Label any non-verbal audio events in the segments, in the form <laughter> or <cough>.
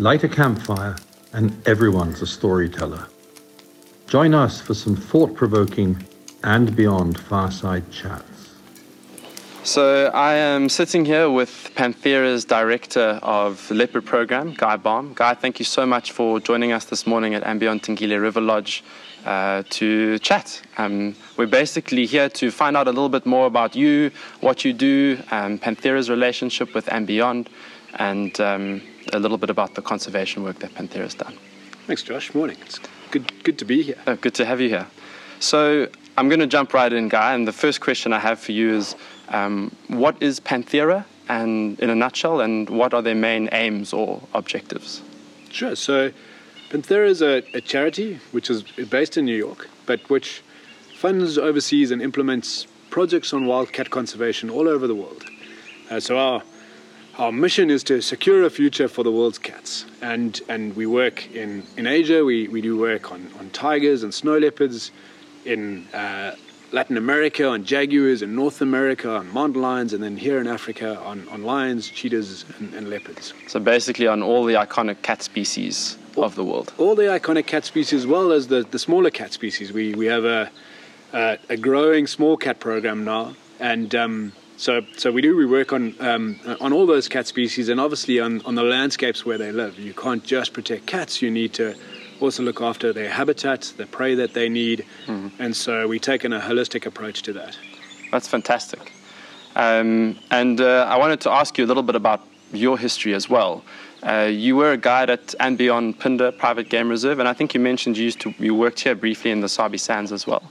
Light a campfire, and everyone's a storyteller. Join us for some thought provoking and beyond fireside chats. So, I am sitting here with Panthera's director of Leopard Program, Guy Balme. Guy, thank you so much for joining us this morning at &Beyond Tengile River Lodge uh, to chat. Um, we're basically here to find out a little bit more about you, what you do, um, Panthera's relationship with &Beyond, and um, a little bit about the conservation work that Panthera's done. Thanks, Josh. Morning. It's good, good to be here. Oh, good to have you here. So, I'm going to jump right in, Guy, and the first question I have for you is um, what is Panthera and in a nutshell, and what are their main aims or objectives? Sure. So, Panthera is a, a charity which is based in New York, but which funds, oversees, and implements projects on wildcat conservation all over the world. Uh, so, our our mission is to secure a future for the world's cats. And, and we work in, in Asia, we, we do work on, on tigers and snow leopards, in uh, Latin America on jaguars, in North America on mountain lions, and then here in Africa on, on lions, cheetahs, and, and leopards. So basically, on all the iconic cat species all, of the world. All the iconic cat species, as well as the, the smaller cat species. We, we have a, a, a growing small cat program now, and um, so, so we do. We work on um, on all those cat species, and obviously on, on the landscapes where they live. You can't just protect cats. You need to also look after their habitat, the prey that they need, mm-hmm. and so we take a holistic approach to that. That's fantastic. Um, and uh, I wanted to ask you a little bit about your history as well. Uh, you were a guide at and beyond Phinda Private Game Reserve, and I think you mentioned you used to you worked here briefly in the Sabi Sands as well.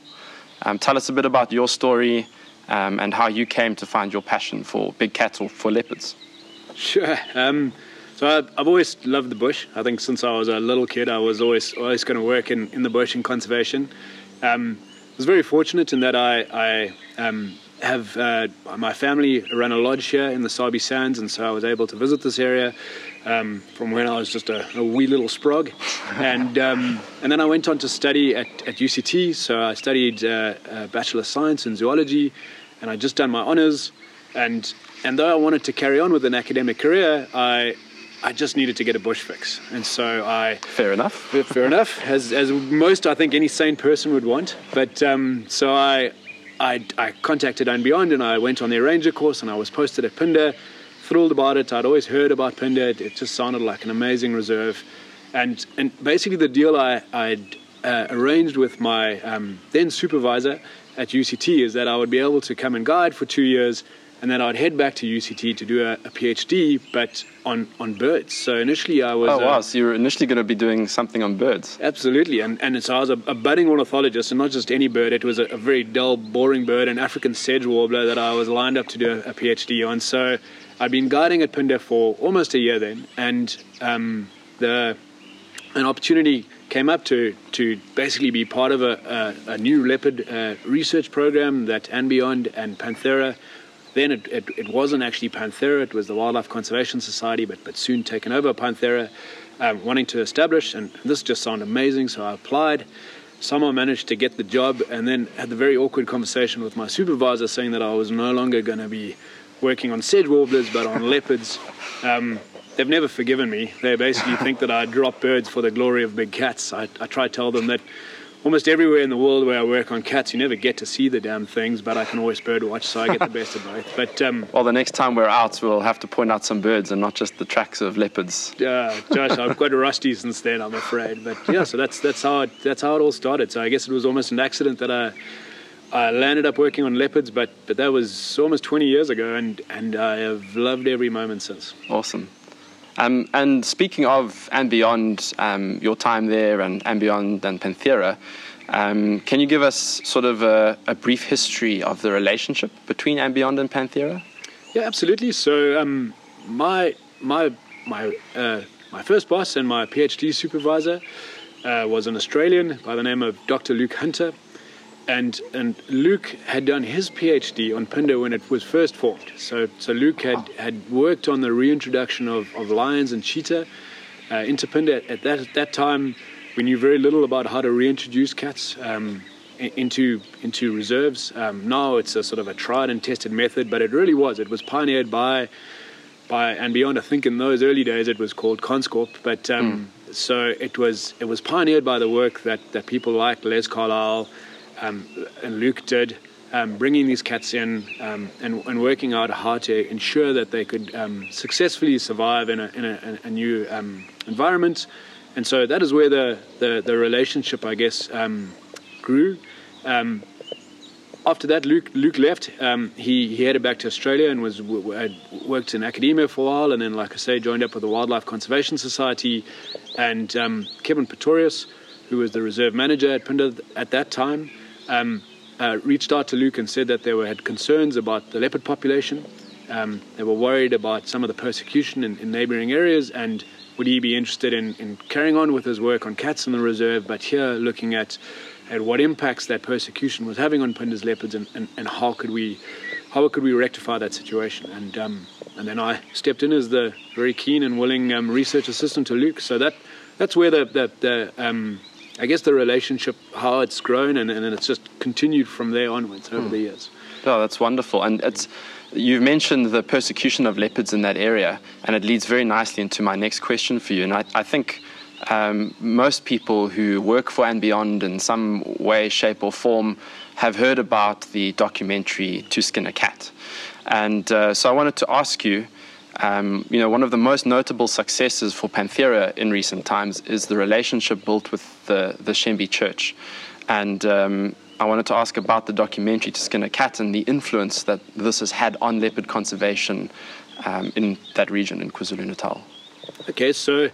Um, tell us a bit about your story um, and how you came to find your passion for big cattle for leopards. Sure. Um, so I, have always loved the bush. I think since I was a little kid, I was always always going to work in, in the bush in conservation. Um, I was very fortunate in that I, I um, have uh, my family ran a lodge here in the Sabi Sands, and so I was able to visit this area um, from when I was just a, a wee little sprog, <laughs> and um, and then I went on to study at, at UCT. So I studied uh, uh, bachelor of science in zoology, and I'd just done my honors, and and though I wanted to carry on with an academic career, I I just needed to get a bush fix, and so I. Fair enough. fair enough, as as most I think any sane person would want. But um, so I, I, I contacted &Beyond, and I went on their ranger course, and I was posted at Phinda. Thrilled about it. I'd always heard about Phinda. It, it just sounded like an amazing reserve, and and basically the deal I I'd uh, arranged with my um, then supervisor at UCT is that I would be able to come and guide for two years and then I'd head back to UCT to do a, a PhD, but on, on birds. So initially I was. Oh, wow. Uh, so you were initially going to be doing something on birds? Absolutely. And, and so I was a, a budding ornithologist, and not just any bird, it was a, a, very dull, boring bird, an African sedge warbler that I was lined up to do a, PhD on. So I'd been guiding at Phinda for almost a year then, and um, the an opportunity came up to to basically be part of a, a, a new leopard uh, research program that &Beyond and Panthera then it, it, it, wasn't actually Panthera, it was the Wildlife Conservation Society, but, but soon taken over Panthera, um, wanting to establish. And this just sounded amazing, so I applied. Somehow managed to get the job, and then had the very awkward conversation with my supervisor saying that I was no longer going to be working on sedge warblers but on <laughs> leopards. Um, they've never forgiven me. They basically think that I drop birds for the glory of big cats. I, I try to tell them that almost everywhere in the world where I work on cats, you never get to see the damn things, but I can always bird watch, so I get the <laughs> best of both. But um, well, the next time we're out, we'll have to point out some birds and not just the tracks of leopards. Yeah, Josh, I've got rusty since then, I'm afraid. But yeah, so that's that's how it, that's how it all started. So I guess it was almost an accident that I. I landed up working on leopards, but but that was almost 20 years ago, and and I have loved every moment since. Awesome. Um, and speaking of &Beyond, um, your time there and &Beyond and Panthera, um, can you give us sort of a, a, brief history of the relationship between &Beyond and Panthera? Yeah, absolutely. So um, my my my uh, my first boss and my PhD supervisor uh, was an Australian by the name of Dr. Luke Hunter and and Luke had done his PhD on Phinda when it was first formed. So so Luke had had worked on the reintroduction of, of lions and cheetah uh, into Phinda. At, at that at that time, we knew very little about how to reintroduce cats. Um, into into reserves. Um, now it's a sort of a tried and tested method, but it really was. It was pioneered by by and beyond. I think in those early days it was called Conscorp, but um, mm. so it was it was pioneered by the work that, that people like Les Carlisle um, and Luke did, um, bringing these cats in um, and, and, working out how to ensure that they could um, successfully survive in a, in a, a new um, environment. And so that is where the, the, the relationship, I guess, grew after that, Luke Luke left. Um, he he headed back to Australia and was worked in academia for a while, and then, like I say, joined up with the Wildlife Conservation Society. And um, Kevin Pretorius, who was the reserve manager at Phinda at that time, um, uh, reached out to Luke and said that they were, had concerns about the leopard population. Um, they were worried about some of the persecution in, in neighbouring areas, and would he be interested in, in carrying on with his work on cats in the reserve, but here looking at at what impacts that persecution was having on Phinda's leopards and, and, and how could we how could we rectify that situation? And um, and then I stepped in as the very keen and willing um, research assistant to Luke. So that that's where the the, the um, I guess the relationship how it's grown and, and it's just continued from there onwards over hmm. the years. Oh, that's wonderful and it's You've mentioned the persecution of leopards in that area, and it leads very nicely into my next question for you. And I, I think um, most people who work for and beyond in some way, shape, or form have heard about the documentary To Skin a Cat. And uh, so I wanted to ask you. Um, you know, one of the most notable successes for Panthera in recent times is the relationship built with the, the Shembe Church. And um, I wanted to ask about the documentary To Skin a Cat and the influence that this has had on leopard conservation um, in that region in KwaZulu Natal. Okay, so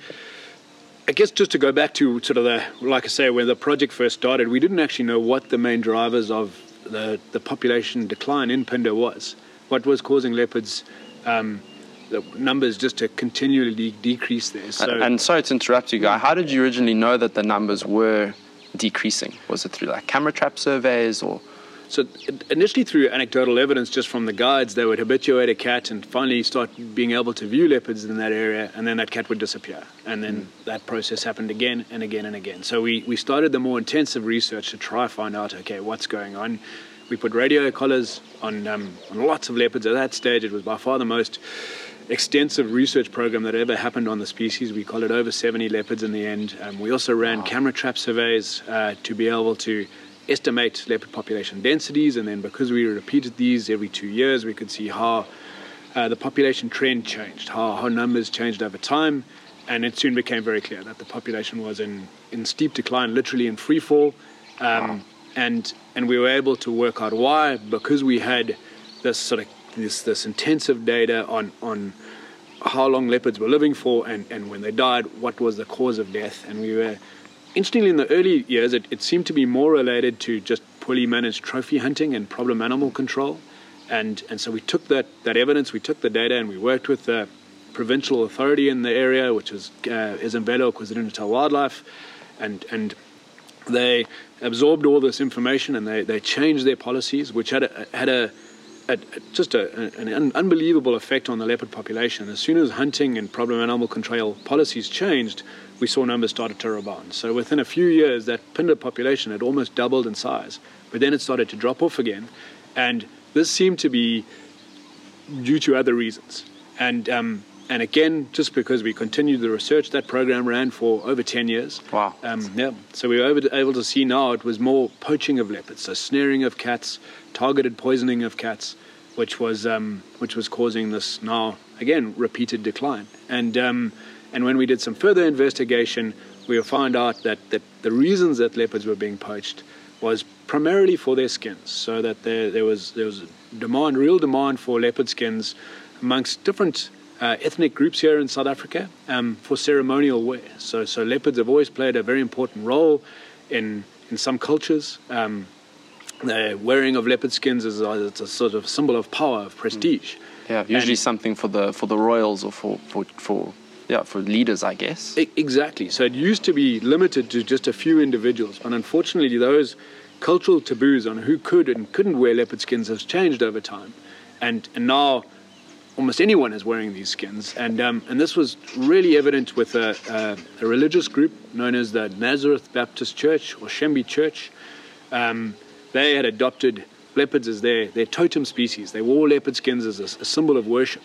I guess just to go back to sort of the, like I say, when the project first started, we didn't actually know what the main drivers of the, the population decline in Phinda was. What was causing leopards, um, the numbers just to continually decrease there. So, and, and sorry to interrupt you, Guy. How did you originally know that the numbers were decreasing? Was it through like camera trap surveys or? So initially through anecdotal evidence just from the guides, they would habituate a cat and finally start being able to view leopards in that area, and then that cat would disappear. And then mm. that process happened again and again and again. So we, we started the more intensive research to try find out, okay, what's going on. We put radio collars on, um, on lots of leopards. At that stage, it was by far the most extensive research program that ever happened on the species. We it over 70 leopards in the end. Um, we also ran wow. camera trap surveys uh, to be able to estimate leopard population densities, and then because we repeated these every two years, we could see how uh, the population trend changed, how, how numbers changed over time, and it soon became very clear that the population was in, in steep decline, literally in free fall. Um, wow. And and we were able to work out why because we had this sort of this this intensive data on on how long leopards were living for and, and when they died, what was the cause of death, and we were Interestingly, in the early years, it, it seemed to be more related to just poorly managed trophy hunting and problem animal control. And, and so we took that, that evidence, we took the data, and we worked with the provincial authority in the area, which is uh, Ezemvelo KwaZulu-Natal Wildlife, and, and they absorbed all this information and they, they changed their policies, which had a, had a, a just a, an unbelievable effect on the leopard population. As soon as hunting and problem animal control policies changed, we saw numbers started to rebound. So within a few years, that Phinda population had almost doubled in size, but then it started to drop off again, and this seemed to be due to other reasons. And um, and again, just because we continued the research, that program ran for over 10 years. Wow. Um, yeah. So we were able to see now it was more poaching of leopards, so snaring of cats, targeted poisoning of cats, which was um, which was causing this now again repeated decline. And um, and when we did some further investigation, we found out that, that the reasons that leopards were being poached was primarily for their skins. So that there, there was there was demand, real demand for leopard skins amongst different uh, ethnic groups here in South Africa um, for ceremonial wear. So so leopards have always played a very important role in in some cultures. Um, the wearing of leopard skins is a, it's a sort of symbol of power, of prestige. Yeah, usually and, something for the for the royals or for for, for yeah, for leaders, I guess. Exactly. So it used to be limited to just a few individuals, but unfortunately, those cultural taboos on who could and couldn't wear leopard skins has changed over time, and and now almost anyone is wearing these skins, and um, and this was really evident with a, a, a, religious group known as the Nazareth Baptist Church or Shembe Church. Um, they had adopted leopards as their their totem species. They wore leopard skins as a, a symbol of worship,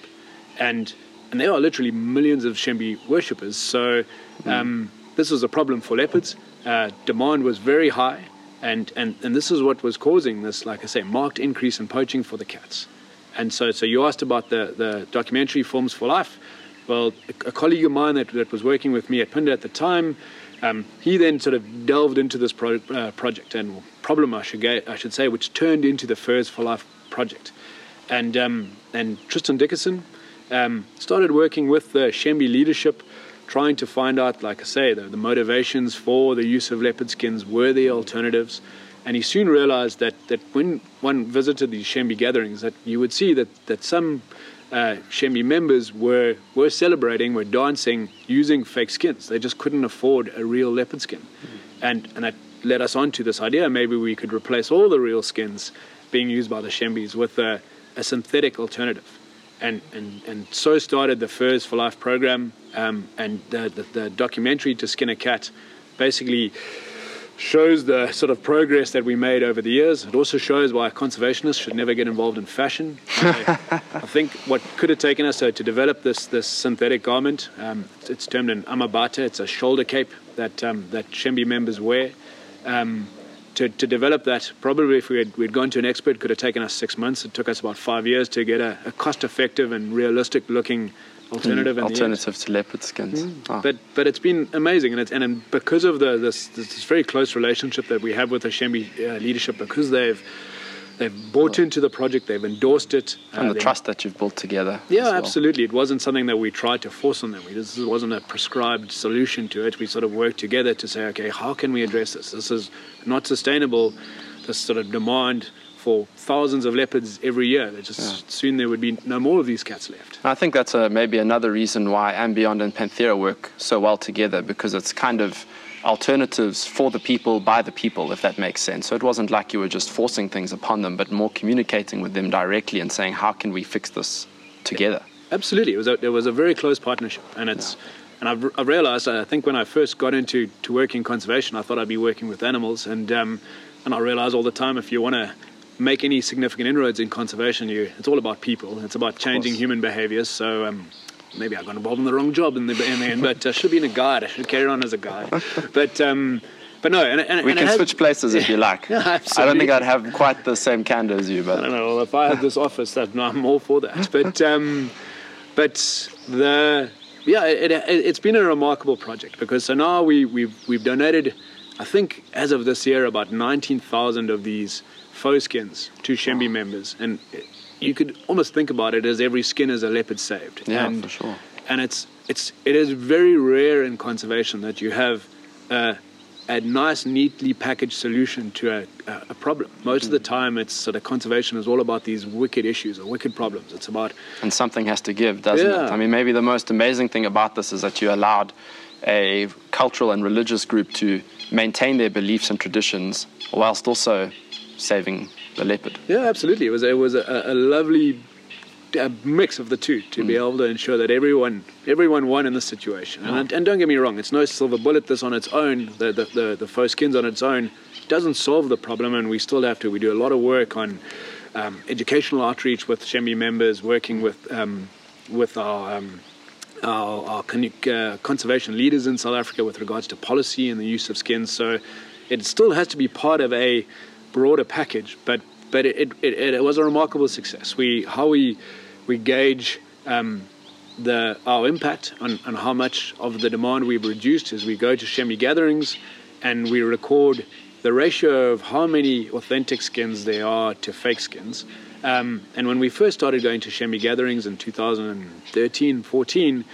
and and there are literally millions of Shembe worshippers. So um, this was a problem for leopards. Uh, demand was very high, and, and, and this is what was causing this, like I say, marked increase in poaching for the cats. And so, so you asked about the, the documentary Furs for Life. Well, a, a colleague of mine that, that was working with me at Phinda at the time, um, he then sort of delved into this pro, uh, project and problem, I should, ga- I should say, which turned into the Furs for Life project. And, um, and Tristan Dickerson um, started working with the Shembe leadership, trying to find out, like I say, the, the motivations for the use of leopard skins, were there alternatives? And he soon realized that, that when one visited these Shembe gatherings, that you would see that, that some uh, Shembe members were, were celebrating, were dancing using fake skins. They just couldn't afford a real leopard skin. Mm-hmm. And, and that led us on to this idea maybe we could replace all the real skins being used by the Shembes with a, a synthetic alternative. And, and, and so started the Furs for Life program. Um, and the, the, the documentary To Skin a Cat basically shows the sort of progress that we made over the years. It also shows why conservationists should never get involved in fashion. I, <laughs> I think what could have taken us uh, to develop this this synthetic garment, um, it's termed an amambatha. It's a shoulder cape that um, that Shembe members wear. Um, to, to develop that, probably if we had, we'd gone to an expert, could have taken us six months. It took us about five years to get a, a cost-effective and realistic-looking alternative. Mm, alternative to leopard skins. Mm. Oh. But but it's been amazing, and it's and because of the this, this very close relationship that we have with the Shembe uh, leadership, because they've they've bought into the project, they've endorsed it, uh, and the trust that you've built together. Yeah, well. absolutely. It wasn't something that we tried to force on them. We, this wasn't a prescribed solution to it. We sort of worked together to say, okay, how can we address this? This is not sustainable. This sort of demand for thousands of leopards every year. They just yeah. soon there would be no more of these cats left. I think that's a, maybe another reason why &Beyond and Panthera work so well together because it's kind of alternatives for the people by the people, if that makes sense. So it wasn't like you were just forcing things upon them, but more communicating with them directly and saying, how can we fix this together? Yeah, absolutely, it was a, it was a very close partnership, and it's. Yeah. And I've, I've, realized, I think when I first got into to work in conservation, I thought I'd be working with animals. And, um, and I realize all the time if you want to make any significant inroads in conservation, you it's all about people. It's about changing human behaviors. So um, maybe I got involved in the wrong job in the, in the end, but I should have been a guide. I should carry on as a guide. <laughs> But um, but no, and, and we and can switch places if you like. <laughs> I don't think I'd have quite the same candor as you, but I don't know. Well, if I had this office, that no, I'm all for that. But um, but the yeah, it, it, has been a remarkable project because so now we we've we've donated, I think as of this year, about nineteen thousand of these faux skins to Shembe members, and you could almost think about it as every skin is a leopard saved. Yeah, and, for sure. And it's it's it is very rare in conservation that you have a, a nice, neatly packaged solution to a, a, problem. Most mm. of the mm. time, it's sort of conservation is all about these wicked issues or wicked problems. It's about and something has to give, doesn't yeah. it? I mean, maybe the most amazing thing about this is that you allowed a cultural and religious group to maintain their beliefs and traditions whilst also saving the leopard. Yeah, absolutely. It was it was a, a lovely a mix of the two to mm. be able to ensure that everyone everyone won in this situation. And, and don't get me wrong, it's no silver bullet. This on its own, the the, the, the faux skins on its own, doesn't solve the problem, and we still have to. We do a lot of work on um, educational outreach with Shembe members, working with um, with our um, our, our uh, conservation leaders in South Africa with regards to policy and the use of skins. So it still has to be part of a broader package, but but it, it, it, was a remarkable success. We how we we gauge um, the our impact on, on how much of the demand we've reduced is we go to Shembe gatherings and we record the ratio of how many authentic skins there are to fake skins. Um, and when we first started going to Shembe gatherings in 2013, 14,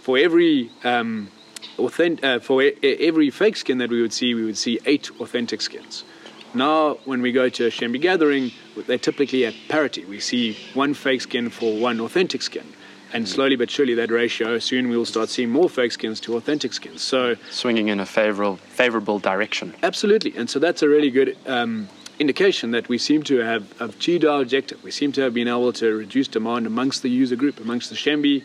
for every um, authentic, uh, for every fake skin that we would see, we would see eight authentic skins. Now, when we go to a Shembe gathering, they're typically at parity. We see one fake skin for one authentic skin. And slowly but surely, that ratio, soon we'll start seeing more fake skins to authentic skins. So, swinging in a favorable, favorable direction. Absolutely. And so, that's a really good um, indication that we seem to have achieved our objective. We seem to have been able to reduce demand amongst the user group, amongst the Shembe.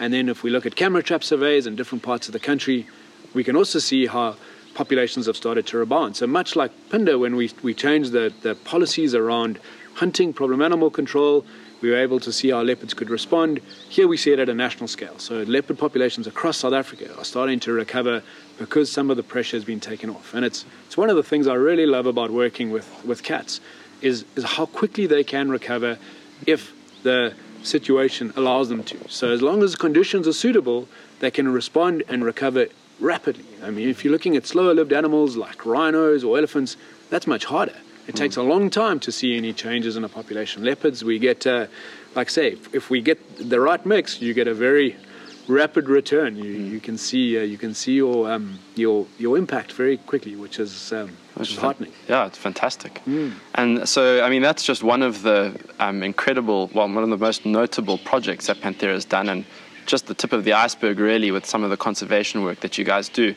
And then, if we look at camera trap surveys in different parts of the country, we can also see how populations have started to rebound. So much like Phinda, when we, we changed the, the policies around hunting, problem animal control, We were able to see how leopards could respond. Here we see it at a national scale. So leopard populations across South Africa are starting to recover because some of the pressure has been taken off. And it's, it's one of the things I really love about working with, with cats is, is how quickly they can recover if the situation allows them to. So as long as conditions are suitable, they can respond and recover rapidly. I mean, if you're looking at slower lived animals like rhinos or elephants, that's much harder. It takes a long time to see any changes in a population. Leopards, we get, uh, like I say, if, if, we get the right mix, you get a very rapid return. You, you can see uh, you can see your um, your your impact very quickly, which is um, which is heartening. Yeah, it's fantastic. Mm. And so, I mean, that's just one of the um, incredible, well, one of the most notable projects that Panthera has done, and just the tip of the iceberg, really, with some of the conservation work that you guys do.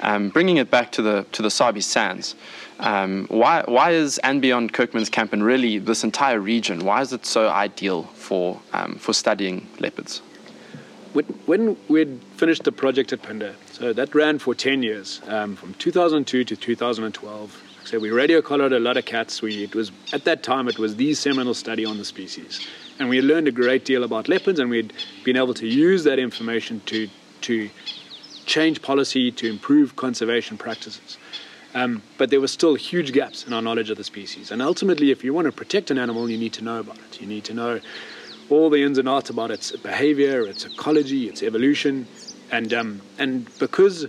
Um, bringing it back to the to the Sabi Sands, um, why why is and beyond Kirkman's Camp and really this entire region? Why is it so ideal for um, for studying leopards? When we'd finished the project at Phinda, so that ran for 10 years, um, from 2002 to 2012. So we radio collared a lot of cats. We, it was at that time it was the seminal study on the species, and we learned a great deal about leopards, and we'd been able to use that information to to change policy to improve conservation practices. Um, but there were still huge gaps in our knowledge of the species. And ultimately, if you want to protect an animal, you need to know about it. You need to know all the ins and outs about its behavior, its ecology, its evolution. And, um, and because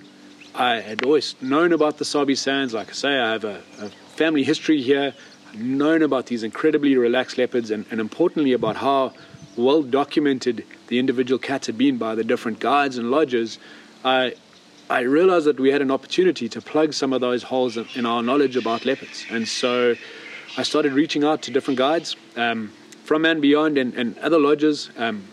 I had always known about the Sabi Sands, like I say, I have a, a family history here, known about these incredibly relaxed leopards, and, and importantly, about how well documented the individual cats had been by the different guides and lodges. I, I realized that we had an opportunity to plug some of those holes in our knowledge about leopards. And so I started reaching out to different guides um, from and beyond and, and other lodges um,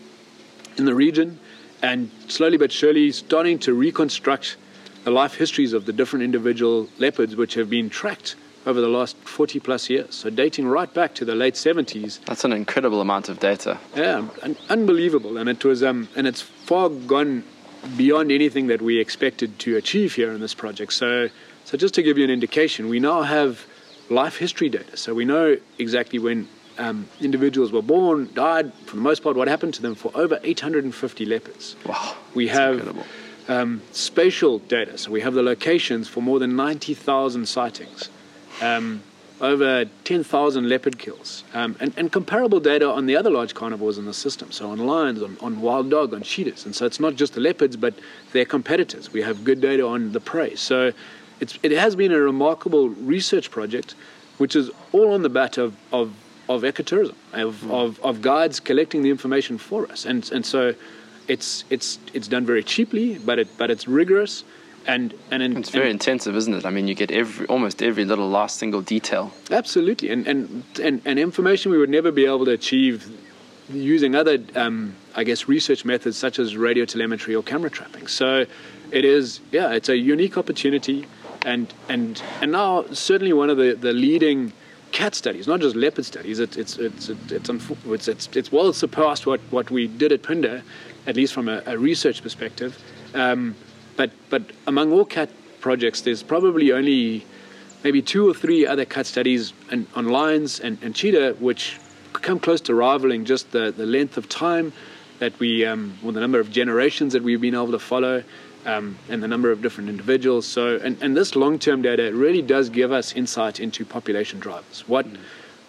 in the region, and slowly but surely starting to reconstruct the life histories of the different individual leopards which have been tracked over the last 40 plus years. So dating right back to the late 70s. That's an incredible amount of data. Yeah, un- unbelievable. And it was um, and it's far gone beyond anything that we expected to achieve here in this project. So, so just to give you an indication, we now have life history data. So we know exactly when um, individuals were born, died, for the most part, what happened to them for over 850 leopards. Wow. We have um, spatial data. So we have the locations for more than 90,000 sightings. Um, over 10,000 leopard kills, um, and, and, comparable data on the other large carnivores in the system, so on lions, on, on, wild dog, on cheetahs. And so it's not just the leopards, but their competitors. We have good data on the prey. So it has been a remarkable research project, which is all on the bat of, of, of ecotourism, of, mm. of, of guides collecting the information for us. And, and so it's, it's, it's done very cheaply, but, it, but it's rigorous and and in, it's very and, intensive, isn't it? I mean, you get every almost every little last single detail. Absolutely, and and and, and information we would never be able to achieve using other, um, I guess, research methods such as radio telemetry or camera trapping. So, it is yeah, it's a unique opportunity, and and and now certainly one of the the leading cat studies, not just leopard studies. It, it's, it's, it's, it's, it's, it's, well surpassed what, what we did at Phinda, at least from a, a research perspective. Um, but but among all cat projects, there's probably only maybe two or three other cat studies and, on lions and, and cheetah which come close to rivaling just the, the length of time that we, um, or the number of generations that we've been able to follow, um, and the number of different individuals. So, and, and this long-term data really does give us insight into population drivers. What mm.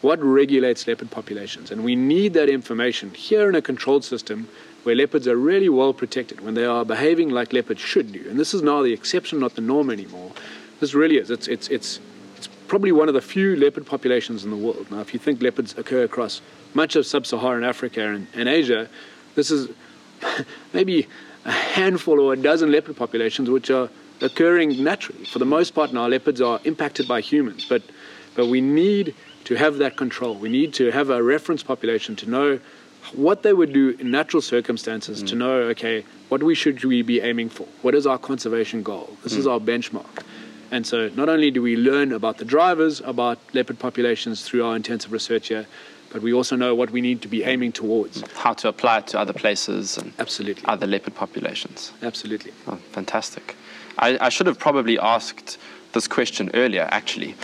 what regulates leopard populations, and we need that information here in a controlled system where leopards are really well protected, when they are behaving like leopards should do. And this is now the exception, not the norm anymore. This really is. It's, it's, it's, it's probably one of the few leopard populations in the world. Now, if you think leopards occur across much of sub Saharan Africa and, and Asia, this is <laughs> maybe a handful or a dozen leopard populations which are occurring naturally. For the most part now, leopards are impacted by humans, but, but we need to have that control. We need to have a reference population to know what they would do in natural circumstances mm. to know, okay, what we should we be aiming for? What is our conservation goal? This mm. is our benchmark. And so not only do we learn about the drivers, about leopard populations through our intensive research here, but we also know what we need to be aiming towards. How to apply it to other places and Absolutely. other leopard populations. Absolutely. Oh, fantastic. I, I should have probably asked this question earlier, actually,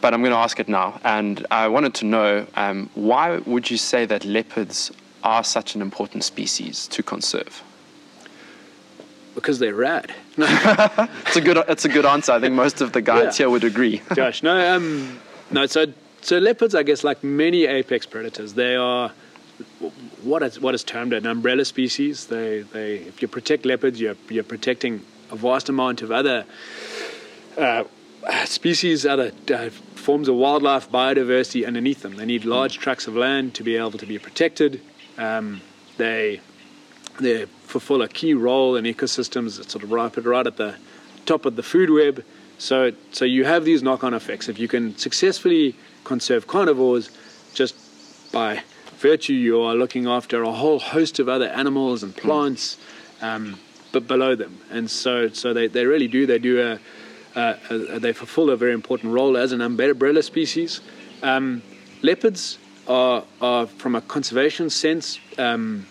but I'm going to ask it now. And I wanted to know um, why would you say that leopards are such an important species to conserve? Because they're rad. <laughs> <laughs> it's a good. It's a good answer. I think most of the guides yeah. here would agree. <laughs> Josh, no, um, no. So, so leopards, I guess, like many apex predators, they are what is what is termed an umbrella species. They, they, if you protect leopards, you're you're protecting a vast amount of other uh, species, other uh, forms of wildlife, biodiversity underneath them. They need large tracts of land to be able to be protected. Um, they they fulfill a key role in ecosystems that sort of right, right at the top of the food web. So so you have these knock-on effects. If you can successfully conserve carnivores, just by virtue you are looking after a whole host of other animals and plants, um, but below them. And so so they, they really do they do a, a, a they fulfill a very important role as an umbrella species. Um, leopards are, are, from a conservation sense, um,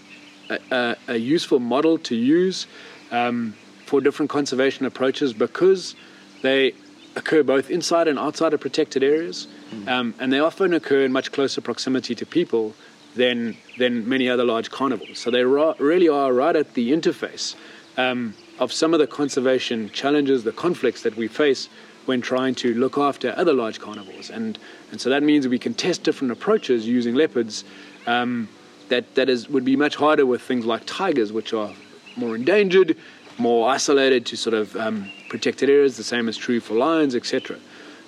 a, a, useful model to use um, for different conservation approaches because they occur both inside and outside of protected areas, mm. um, and they often occur in much closer proximity to people than than many other large carnivores. So they ra- really are right at the interface um, of some of the conservation challenges, the conflicts that we face when trying to look after other large carnivores. And, and so that means we can test different approaches using leopards um, that, that is, would be much harder with things like tigers, which are more endangered, more isolated to sort of um, protected areas. The same is true for lions, etc.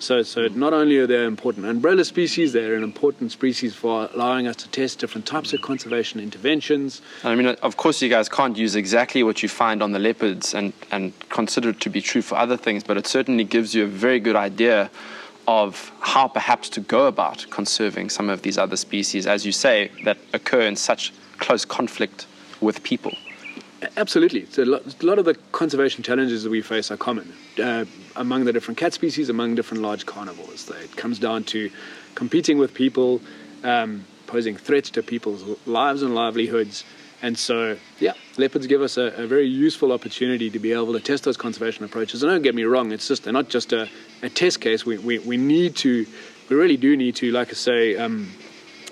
So, so not only are they important umbrella species, they're an important species for allowing us to test different types of conservation interventions. I mean, uh, of course, you guys can't use exactly what you find on the leopards and, and consider it to be true for other things, but it certainly gives you a very good idea of how perhaps to go about conserving some of these other species, as you say, that occur in such close conflict with people. Absolutely. So a lot of the conservation challenges that we face are common uh, among the different cat species, among different large carnivores. It comes down to competing with people, um, posing threats to people's lives and livelihoods. And so, yeah, leopards give us a, a, very useful opportunity to be able to test those conservation approaches. And don't get me wrong, it's just they're not just a, a test case. We, we, we need to, we really do need to, like I say, um,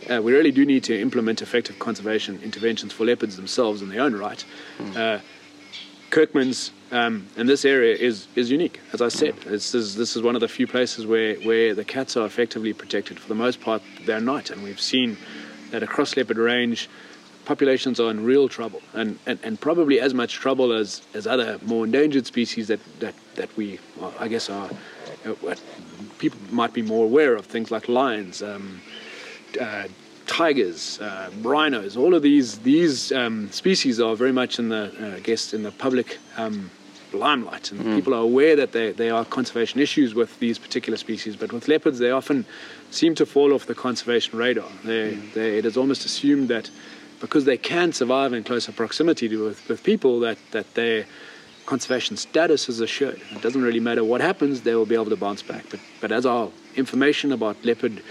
uh, we really do need to implement effective conservation interventions for leopards themselves in their own right. Mm. Uh, Kirkman's um, in this area is is unique. As I said, mm. this is this is one of the few places where where the cats are effectively protected. For the most part, they're not, and we've seen that across leopard range, populations are in real trouble, and, and, and probably as much trouble as, as other more endangered species that that that we, well, I guess, are uh, people might be more aware of. Things like lions. Um, uh, tigers, uh, rhinos, all of these these um, species are very much in the uh, I guess in the public um, limelight, and mm. people are aware that there there are conservation issues with these particular species. But with leopards, they often seem to fall off the conservation radar. They, mm. they, it is almost assumed that because they can survive in closer proximity to, with, with people, that that their conservation status is assured. It doesn't really matter what happens; they will be able to bounce back. But but as our information about leopard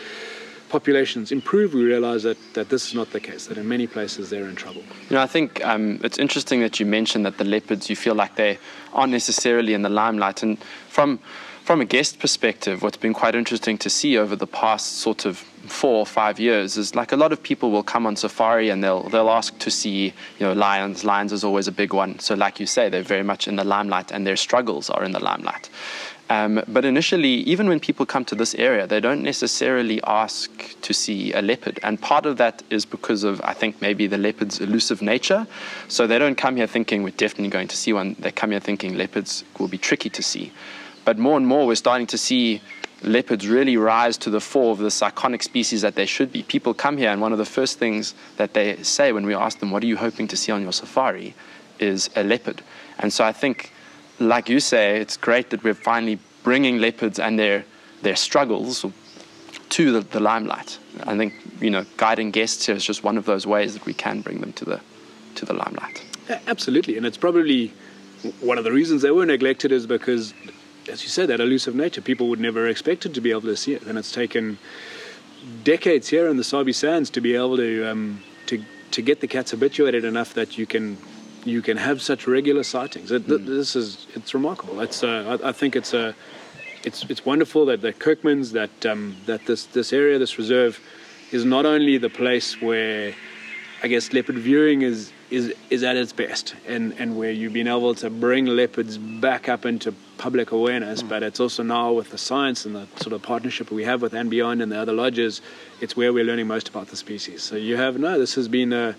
populations improve, we realize that, that this is not the case, that in many places they're in trouble. You know, I think um, it's interesting that you mentioned that the leopards, you feel like they aren't necessarily in the limelight. And from, from a guest perspective, what's been quite interesting to see over the past sort of four or five years is like a lot of people will come on safari and they'll they'll ask to see you know lions lions is always a big one so like you say they're very much in the limelight and their struggles are in the limelight um, but initially, even when people come to this area, they don't necessarily ask to see a leopard. And part of that is because of, I think, maybe the leopard's elusive nature. So they don't come here thinking we're definitely going to see one. They come here thinking leopards will be tricky to see. But more and more, we're starting to see leopards really rise to the fore of this iconic species that they should be. People come here, and one of the first things that they say when we ask them, What are you hoping to see on your safari? is a leopard. And so I think like you say, it's great that we're finally bringing leopards and their their struggles to the, the limelight. I think you know guiding guests here is just one of those ways that we can bring them to the to the limelight. absolutely, and it's probably one of the reasons they were neglected is because, as you said, that elusive nature. People would never expect it to be able to see it, and it's taken decades here in the Sabi Sands to be able to um, to to get the cats habituated enough that you can you can have such regular sightings. It, mm. This is it's remarkable. It's uh, I, I, think it's a it's it's wonderful that the Kirkmans that um, that this this area, this reserve, is not only the place where I guess leopard viewing is is is at its best, and and where you've been able to bring leopards back up into public awareness, mm. but it's also now with the science and the sort of partnership we have with and beyond and the other lodges, it's where we're learning most about the species. So you have no, this has been a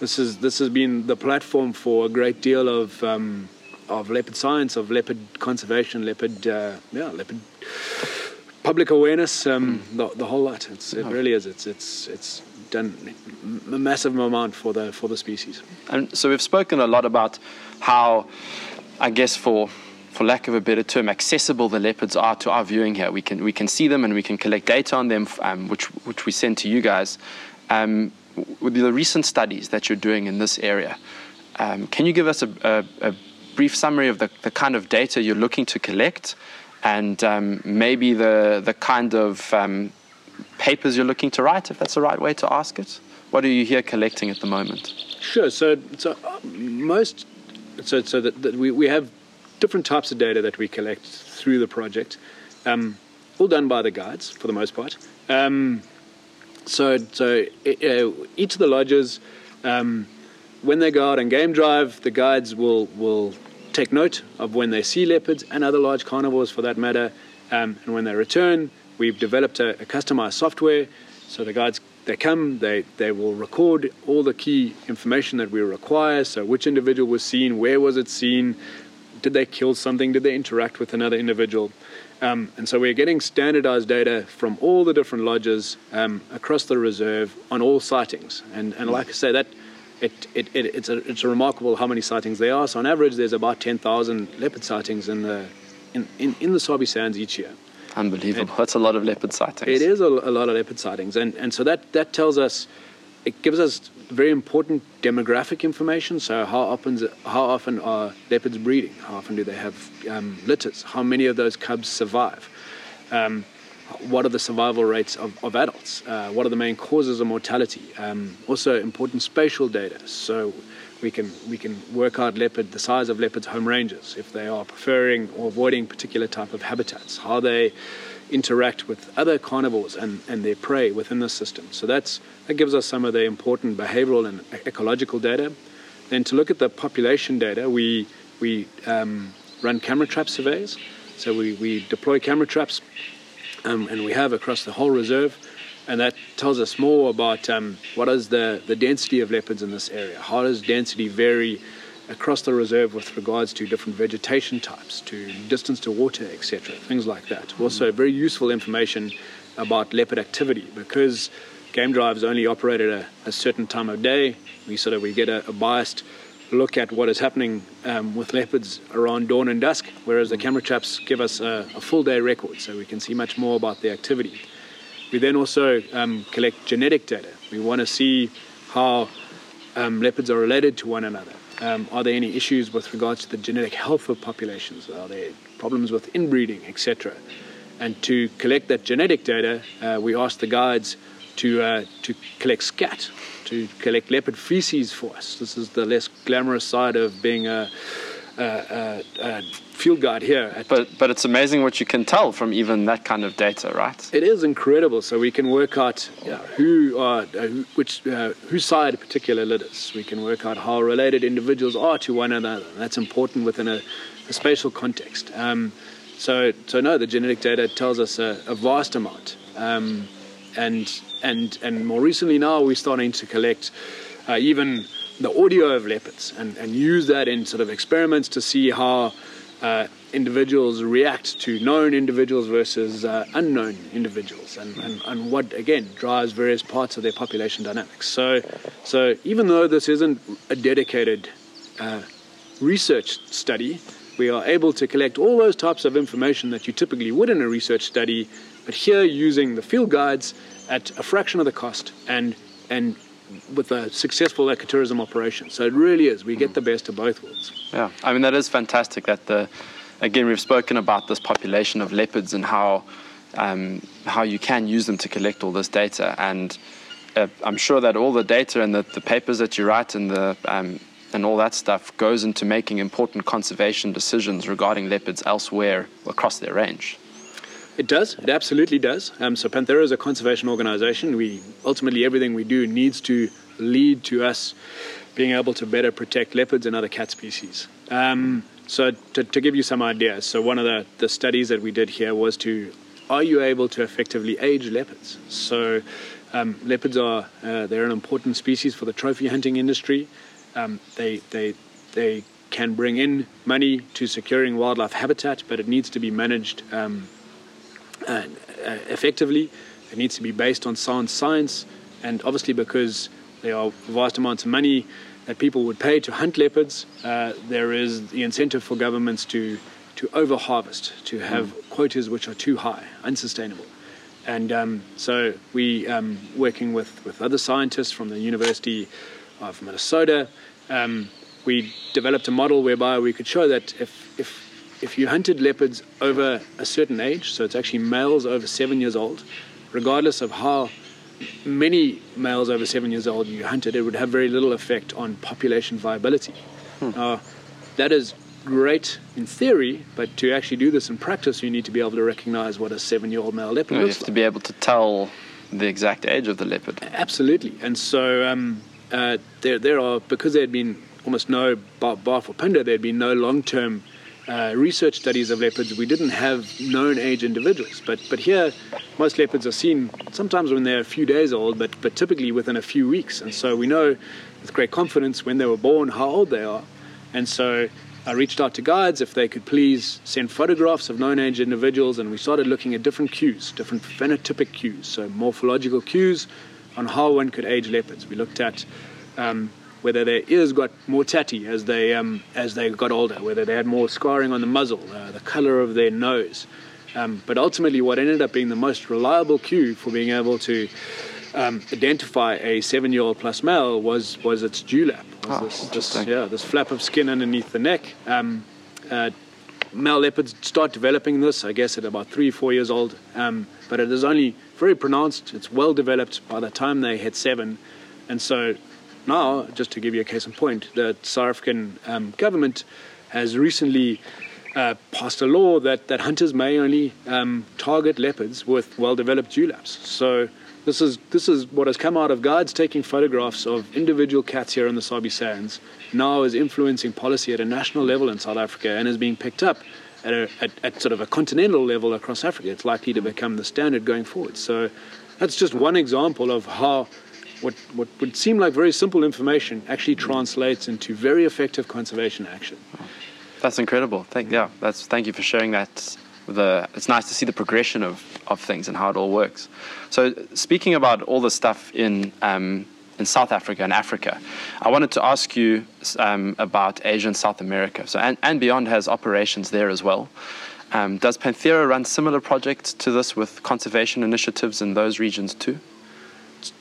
this is this has been the platform for a great deal of um, of leopard science, of leopard conservation, leopard uh, yeah, leopard public awareness, um, mm. the, the, whole lot. It's, it really is. It's it's it's done a massive amount for the for the species. And so we've spoken a lot about how, I guess, for for lack of a better term, accessible the leopards are to our viewing here. We can we can see them and we can collect data on them, um, which which we send to you guys. Um, with the recent studies that you're doing in this area, um, can you give us a, a, a brief summary of the, the, kind of data you're looking to collect, and um, maybe the the kind of um, papers you're looking to write, if that's the right way to ask it? What are you here collecting at the moment? Sure. So, so uh, most, so so that, that, we we have different types of data that we collect through the project, um, all done by the guides for the most part. Um, so, so uh, each of the lodges, um, when they go out on game drive, the guides will will take note of when they see leopards and other large carnivores, for that matter. Um, and when they return, we've developed a, a, customized software. So the guides they come, they they will record all the key information that we require. So which individual was seen, where was it seen, did they kill something, did they interact with another individual. Um, and so we're getting standardized data from all the different lodges um, across the reserve on all sightings. And, and like I say, that it, it, it, it's, a, it's a remarkable how many sightings there are. So on average, there's about 10,000 leopard sightings in the, in, in, in the Sabi Sands each year. Unbelievable. <laughs> That's a lot of leopard sightings. It is a, a lot of leopard sightings. And, and so that, that tells us, it gives us very important demographic information. So how often how often are leopards breeding? How often do they have um, litters? How many of those cubs survive? Um, what are the survival rates of, of adults? Uh, what are the main causes of mortality? Um, also important spatial data. So we can we can work out leopard the size of leopards' home ranges if they are preferring or avoiding particular type of habitats. How they interact with other carnivores and, and their prey within the system. So that's that gives us some of the important behavioral and ecological data. Then to look at the population data, we we um, run camera trap surveys. So we, we deploy camera traps, um, and we have across the whole reserve, and that tells us more about um, what is the, the density of leopards in this area. How does density vary across the reserve with regards to different vegetation types, to distance to water, etc., things like that. Also, very useful information about leopard activity because game drives only operate at a, a certain time of day. We sort of we get a, a biased look at what is happening um, with leopards around dawn and dusk, whereas the camera traps give us a, a, full day record, so we can see much more about the activity. We then also um, collect genetic data. We want to see how um, leopards are related to one another. Um, are there any issues with regards to the genetic health of populations? Are there problems with inbreeding, etc.? And to collect that genetic data, uh, we ask the guides to uh, to collect scat, to collect leopard feces for us. This is the less glamorous side of being a uh, uh, field guide here. but but it's amazing what you can tell from even that kind of data, right? It is incredible. So we can work out yeah, who are uh, which uh, whose side a particular litters. We can work out how related individuals are to one another. That's important within a, a spatial context. Um, so so no, the genetic data tells us a, a vast amount. Um, and and and more recently now we're starting to collect uh, even the audio of leopards and, and use that in sort of experiments to see how uh, individuals react to known individuals versus uh, unknown individuals and, and, and what again drives various parts of their population dynamics. So so even though this isn't a dedicated uh, research study we are able to collect all those types of information that you typically would in a research study but here using the field guides at a fraction of the cost and and with a successful ecotourism operation. So it really is. We get the best of both worlds. Yeah, I mean that is fantastic. That the again we've spoken about this population of leopards and how um, how you can use them to collect all this data. And uh, I'm sure that all the data and the, the papers that you write and the um, and all that stuff goes into making important conservation decisions regarding leopards elsewhere across their range. It does. It absolutely does. Um, so Panthera is a conservation organization. We ultimately everything we do needs to lead to us being able to better protect leopards and other cat species. Um, so to, to, give you some ideas, so one of the, the studies that we did here was to are you able to effectively age leopards? So um, leopards are uh, they're an important species for the trophy hunting industry. Um, they they they can bring in money to securing wildlife habitat, but it needs to be managed um, uh, uh, effectively. It needs to be based on sound science, and obviously because there are vast amounts of money that people would pay to hunt leopards, uh, there is the incentive for governments to to overharvest, to have mm. quotas which are too high, unsustainable. And um, so we, um, working with, with other scientists from the University of Minnesota, um, we developed a model whereby we could show that if, if, if you hunted leopards over a certain age, so it's actually males over seven years old, regardless of how many males over seven years old you hunted, it would have very little effect on population viability. Hmm. Uh, that is great in theory, but to actually do this in practice, you need to be able to recognize what a seven-year-old male leopard you looks have like. to be able to tell the exact age of the leopard. Absolutely, and so um, uh, there, there are because there had been almost no bar, bar Phinda, there had been no long-term uh, research studies of leopards. We didn't have known age individuals, but but here, most leopards are seen sometimes when they're a few days old, but but typically within a few weeks, and so we know with great confidence when they were born how old they are, and so I reached out to guides if they could please send photographs of known age individuals, and we started looking at different cues, different phenotypic cues, so morphological cues on how one could age leopards. We looked at um, whether their ears got more tatty as they um, as they got older, whether they had more scarring on the muzzle, uh, the color of their nose. Um, but ultimately, what ended up being the most reliable cue for being able to um, identify a seven-year-old plus male was was its dewlap. Was oh, this, this, yeah, this flap of skin underneath the neck. Um, uh, male leopards start developing this, I guess, at about three, four years old. Um, but it is only very pronounced. It's well developed by the time they hit seven, and so now, just to give you a case in point, the South African um, government has recently uh, passed a law that, that hunters may only um, target leopards with well-developed dewlaps. So this is this is what has come out of guides taking photographs of individual cats here in the Sabi Sands. Now is influencing policy at a national level in South Africa and is being picked up at, a, at, at sort of a continental level across Africa. It's likely to become the standard going forward. So that's just one example of how what, what would seem like very simple information actually translates into very effective conservation action. That's incredible. Thank, yeah, that's, thank you for sharing that. The, it's nice to see the progression of, of things and how it all works. So, speaking about all the stuff in, um, in South Africa and Africa, I wanted to ask you um, about Asia and South America. So, and, &Beyond has operations there as well. Um, does Panthera run similar projects to this with conservation initiatives in those regions too?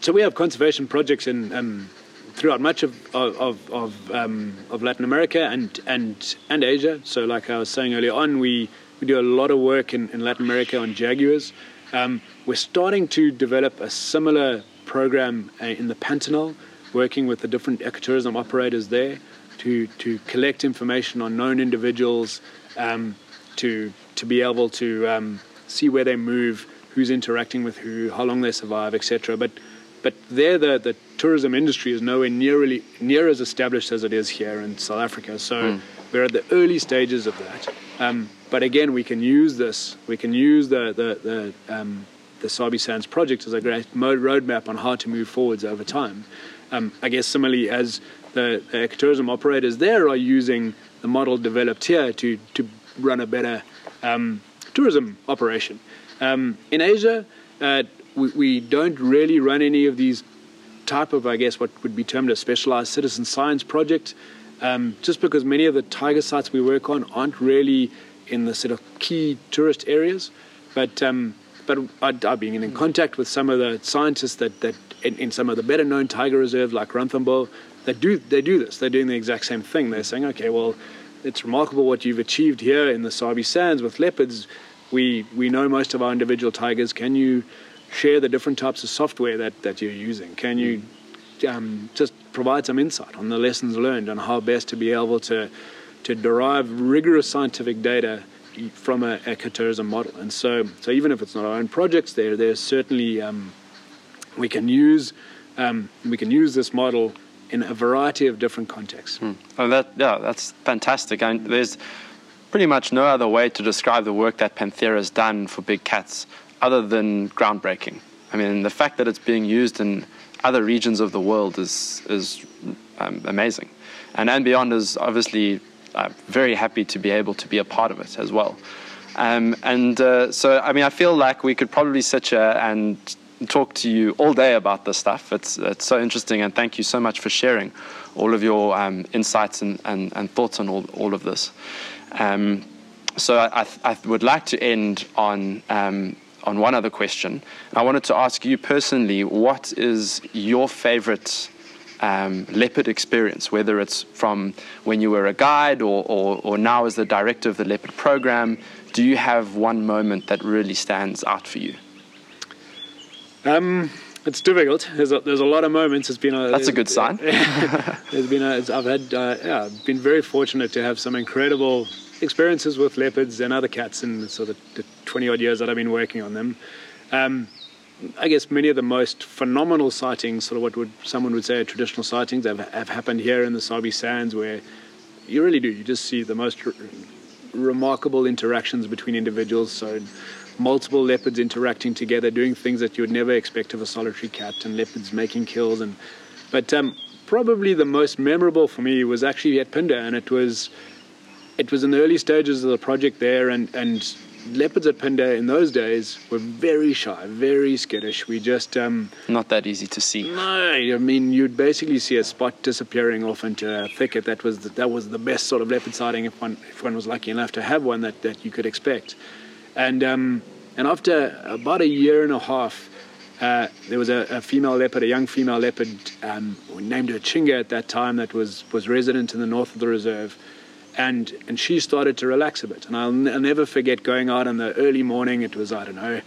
So we have conservation projects in um, throughout much of of of, um, of, Latin America and and and Asia. So, like I was saying earlier on, we we do a lot of work in, in Latin America on jaguars. Um, we're starting to develop a similar program uh, in the Pantanal, working with the different ecotourism operators there to to collect information on known individuals, um, to to be able to um, see where they move, who's interacting with who, how long they survive, etc. But but there, the, the tourism industry is nowhere nearly near as established as it is here in South Africa. So mm. we're at the early stages of that. Um, but again, we can use this. We can use the the the, um, the Sabi Sands project as a great roadmap on how to move forwards over time. Um, I guess similarly as the, the ecotourism operators there are using the model developed here to to run a better um, tourism operation. Um, in Asia, uh, we, we don't really run any of these type of, I guess, what would be termed a specialized citizen science project, um, just because many of the tiger sites we work on aren't really in the sort of key tourist areas. But um, but I, have been in contact with some of the scientists that, that in, in some of the better known tiger reserves like Ranthambore, that do they do this. They're doing the exact same thing. They're saying, okay, well, it's remarkable what you've achieved here in the Sabi Sands with leopards. We we know most of our individual tigers. Can you share the different types of software that, that you're using? Can you um, just provide some insight on the lessons learned and how best to be able to, to derive rigorous scientific data from a ecotourism model. And so, so even if it's not our own projects, there there's certainly um, we can use um, we can use this model in a variety of different contexts. Hmm. Oh, that yeah, that's fantastic. And there's pretty much no other way to describe the work that Panthera has done for big cats other than groundbreaking. I mean, the fact that it's being used in other regions of the world is is um, amazing, and &Beyond is obviously uh, very happy to be able to be a part of it as well. Um, and uh, so, I mean, I feel like we could probably sit here and talk to you all day about this stuff. It's, it's so interesting, and thank you so much for sharing all of your um, insights and, and, and, thoughts on all, all of this. Um, so I, I, would like to end on um, on one other question. I wanted to ask you personally, what is your favorite um, leopard experience, whether it's from when you were a guide or, or, or now as the director of the leopard program? Do you have one moment that really stands out for you? Um, it's difficult. There's a, there's a lot of moments. It's been a that's a good <laughs> sign. there's been a, I've had uh, yeah, been very fortunate to have some incredible experiences with leopards and other cats in sort of the 20 odd years that I've been working on them. Um, I guess many of the most phenomenal sightings, sort of what would someone would say are traditional sightings, have, have happened here in the Sabi Sands, where you really do. You just see the most re- remarkable interactions between individuals. So multiple leopards interacting together, doing things that you would never expect of a solitary cat, and leopards making kills. And but um, probably the most memorable for me was actually at Phinda, and it was it was in the early stages of the project there, and and leopards at Phinda in those days were very shy, very skittish. We just um, not that easy to see. No, I mean you'd basically see a spot disappearing off into a thicket. That was the, that was the best sort of leopard sighting if one if one was lucky enough to have one that, that you could expect. And um, and after about a year and a half, uh, there was a, a, female leopard, a young female leopard, um, we named her Chinga at that time, that was was resident in the north of the reserve and and she started to relax a bit. And I'll, n- I'll never forget going out in the early morning. It was I don't know,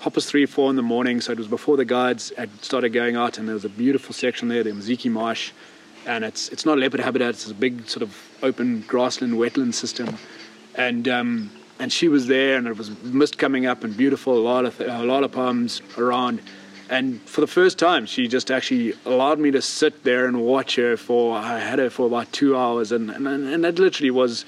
hoppers three four in the morning, so it was before the guides had started going out, and there was a beautiful section there, the Mziki Marsh, and it's it's not leopard habitat, it's a big sort of open grassland wetland system, and um, and she was there, and it was mist coming up and beautiful, a lot of a lot of palms around and for the first time, she just actually allowed me to sit there and watch her for, I had her for about two hours. And, and, and that literally was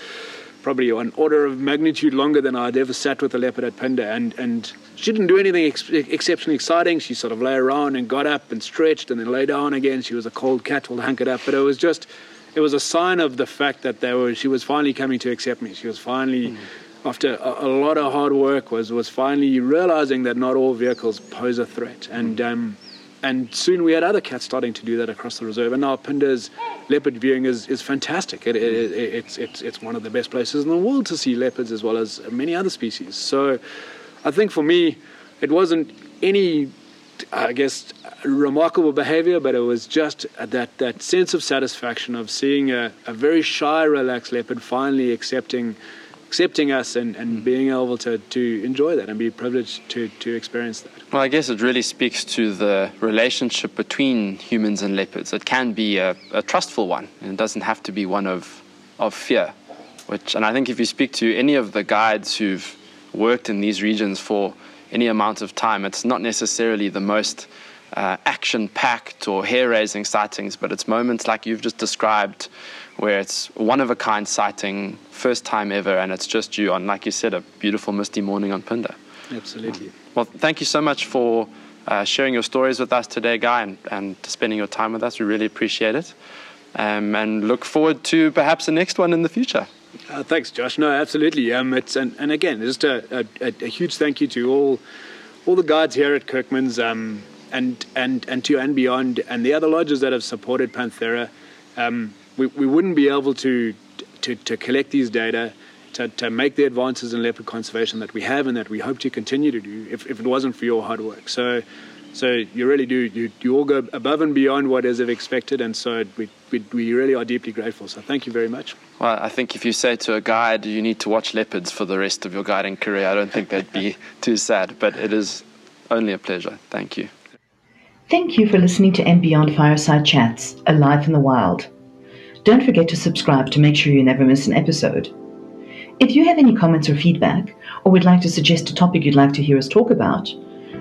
probably an order of magnitude longer than I'd ever sat with a leopard at Phinda. And, and she didn't do anything ex- exceptionally exciting. She sort of lay around and got up and stretched and then lay down again. She was a cold cat, all hunkered up. But it was just, it was a sign of the fact that they were, she was finally coming to accept me. She was finally. Mm after a, a, lot of hard work, was was finally realizing that not all vehicles pose a threat, and um, and soon we had other cats starting to do that across the reserve. And now Phinda's leopard viewing is, is fantastic. It, it, it, it's it's it's one of the best places in the world to see leopards as well as many other species. So, I think for me, it wasn't any. I guess remarkable behavior, but it was just that, that sense of satisfaction of seeing a, a very shy, relaxed leopard finally accepting accepting us and, and being able to, to enjoy that and be privileged to, to experience that. Well, I guess it really speaks to the relationship between humans and leopards. It can be a, a trustful one, and it doesn't have to be one of, of fear. Which, and I think if you speak to any of the guides who've worked in these regions for any amount of time, it's not necessarily the most uh, action packed or hair raising sightings, but it's moments like you've just described where it's one of a kind sighting, first time ever, and it's just you on, like you said, a beautiful misty morning on Phinda. Absolutely. Well, thank you so much for uh, sharing your stories with us today, Guy, and, and spending your time with us. We really appreciate it. Um, and look forward to perhaps the next one in the future. Uh, thanks, Josh. No, absolutely. Um, it's and, and again, just a, a, a, huge thank you to all all the guides here at Kirkman's, um, and and and to &Beyond, and the other lodges that have supported Panthera. Um, we, we wouldn't be able to, to, to collect these data to, to make the advances in leopard conservation that we have and that we hope to continue to do if, if it wasn't for your hard work. So, so you really do, you, you all go above and beyond what is expected, and so we, we, we really are deeply grateful. So thank you very much. Well, I think if you say to a guide you need to watch leopards for the rest of your guiding career, I don't think they'd be <laughs> too sad, but it is only a pleasure. Thank you. Thank you for listening to &Beyond Fireside Chats, a life in the wild. Don't forget to subscribe to make sure you never miss an episode. If you have any comments or feedback, or would like to suggest a topic you'd like to hear us talk about,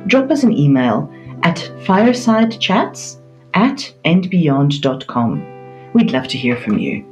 drop us an email at firesidechats at andbeyond.com. We'd love to hear from you.